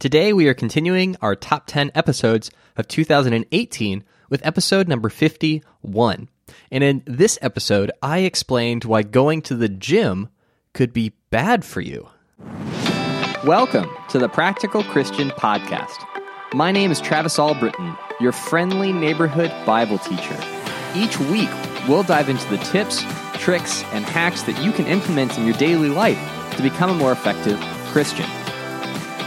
Today we are continuing our top 10 episodes of 2018 with episode number 51. And in this episode, I explained why going to the gym could be bad for you. Welcome to the Practical Christian Podcast. My name is Travis Albritton, your friendly neighborhood Bible teacher. Each week, we'll dive into the tips, tricks, and hacks that you can implement in your daily life to become a more effective Christian.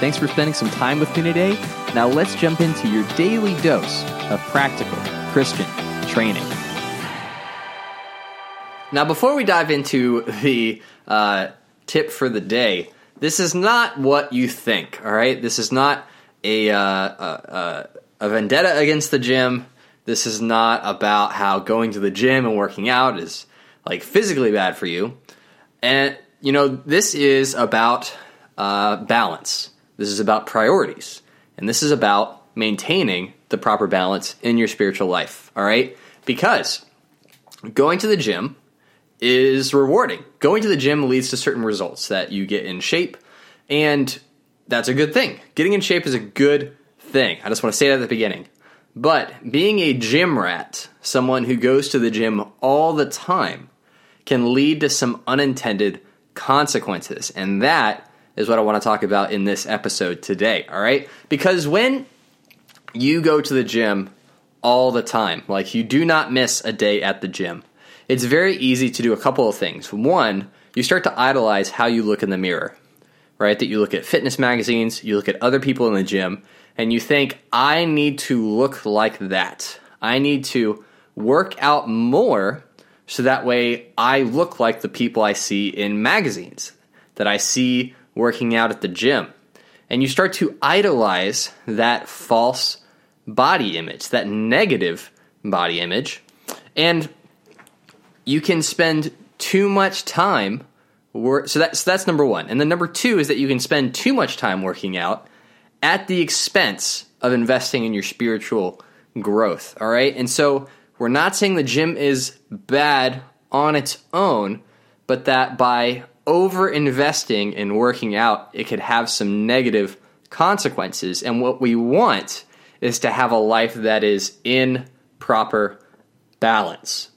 Thanks for spending some time with me today. Now let's jump into your daily dose of practical Christian training. Now, before we dive into the uh, tip for the day, this is not what you think, all right? This is not a, uh, a, a vendetta against the gym. This is not about how going to the gym and working out is like physically bad for you. And, you know, this is about uh, balance. This is about priorities. And this is about maintaining the proper balance in your spiritual life, all right? Because going to the gym is rewarding. Going to the gym leads to certain results that you get in shape, and that's a good thing. Getting in shape is a good thing. I just want to say that at the beginning. But being a gym rat, someone who goes to the gym all the time, can lead to some unintended consequences. And that is what I want to talk about in this episode today, all right? Because when you go to the gym all the time, like you do not miss a day at the gym, it's very easy to do a couple of things. One, you start to idolize how you look in the mirror, right? That you look at fitness magazines, you look at other people in the gym, and you think, I need to look like that. I need to work out more so that way I look like the people I see in magazines, that I see working out at the gym. And you start to idolize that false body image, that negative body image. And you can spend too much time work so that's so that's number 1. And then number 2 is that you can spend too much time working out at the expense of investing in your spiritual growth, all right? And so we're not saying the gym is bad on its own, but that by over investing in working out, it could have some negative consequences. And what we want is to have a life that is in proper balance.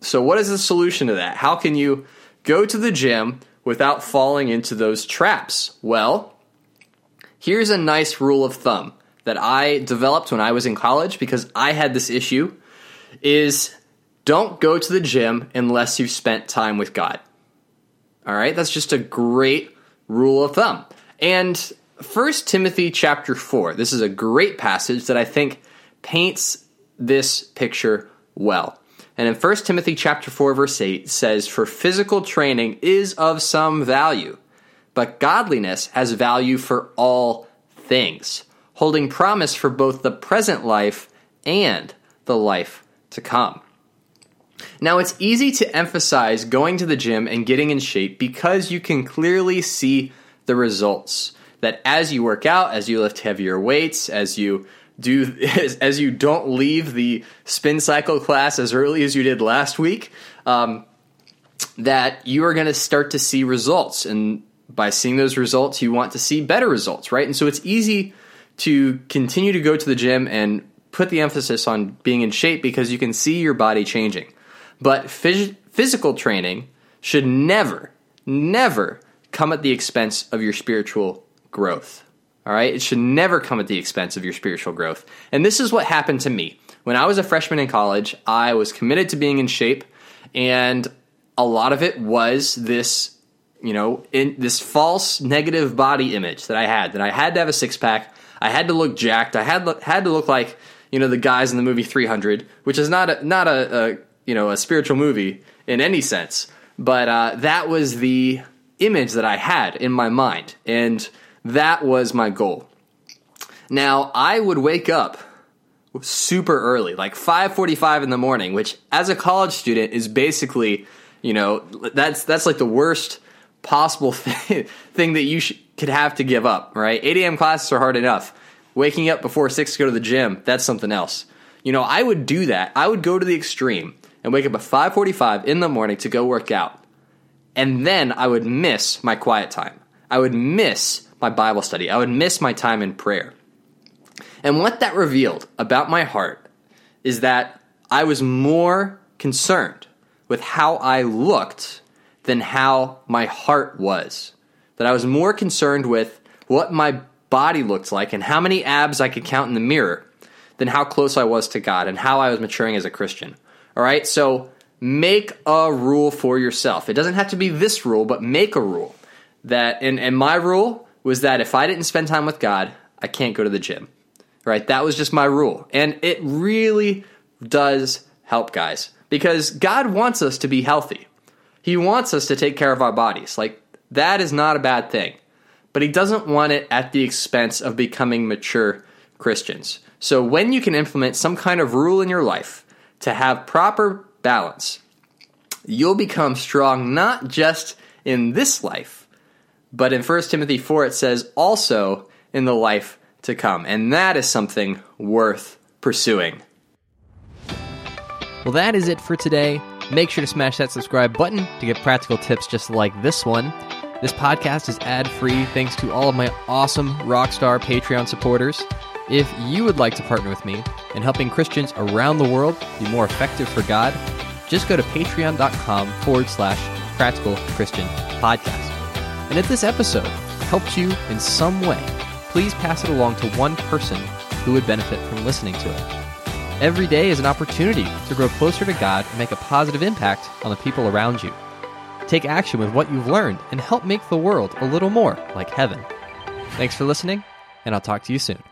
So, what is the solution to that? How can you go to the gym without falling into those traps? Well, here's a nice rule of thumb that I developed when I was in college because I had this issue is don't go to the gym unless you've spent time with God. All right, that's just a great rule of thumb. And First Timothy chapter 4. This is a great passage that I think paints this picture well. And in 1 Timothy chapter 4 verse 8 says for physical training is of some value, but godliness has value for all things, holding promise for both the present life and the life to come. Now, it's easy to emphasize going to the gym and getting in shape because you can clearly see the results. That as you work out, as you lift heavier weights, as you do as, you don't leave the spin cycle class as early as you did last week, um, that you are going to start to see results. And by seeing those results, you want to see better results, right? And so it's easy to continue to go to the gym and put the emphasis on being in shape because you can see your body changing. But phys- physical training should never, never come at the expense of your spiritual growth. All right? It should never come at the expense of your spiritual growth. And this is what happened to me. When I was a freshman in college, I was committed to being in shape, and a lot of it was this, you know, in this false negative body image that I had that I had to have a six pack, I had to look jacked, I had had to look like, you know, the guys in the movie 300, which is not a, not a, a you know a spiritual movie in any sense, but uh, that was the image that I had in my mind, and that was my goal. Now I would wake up super early, like 5:45 in the morning, which as a college student is basically, you know, that's that's like the worst possible thing, that you sh- could have to give up, right? 8 a.m. classes are hard enough. Waking up before 6 to go to the gym, that's something else. You know, I would do that. I would go to the extreme and wake up at 5:45 in the morning to go work out. And then I would miss my quiet time. I would miss my Bible study. I would miss my time in prayer. And what that revealed about my heart is that I was more concerned with how I looked than how my heart was. That I was more concerned with what my body looked like and how many abs I could count in the mirror than how close I was to God and how I was maturing as a Christian. All right? So make a rule for yourself. It doesn't have to be this rule, but make a rule. That and, and my rule was that if I didn't spend time with God, I can't go to the gym. Right? That was just my rule. And it really does help, guys, because God wants us to be healthy. He wants us to take care of our bodies. Like, that is not a bad thing. But He doesn't want it at the expense of becoming mature Christians. So, when you can implement some kind of rule in your life to have proper balance, you'll become strong not just in this life, but in 1 Timothy 4 it says also in the life to come. And that is something worth pursuing. Well, that is it for today. Make sure to smash that subscribe button to get practical tips just like this one. This podcast is ad free thanks to all of my awesome Rockstar Patreon supporters. If you would like to partner with me in helping Christians around the world be more effective for God, just go to patreon.com forward slash practical Christian podcast. And if this episode helped you in some way, please pass it along to one person who would benefit from listening to it. Every day is an opportunity to grow closer to God and make a positive impact on the people around you. Take action with what you've learned and help make the world a little more like heaven. Thanks for listening, and I'll talk to you soon.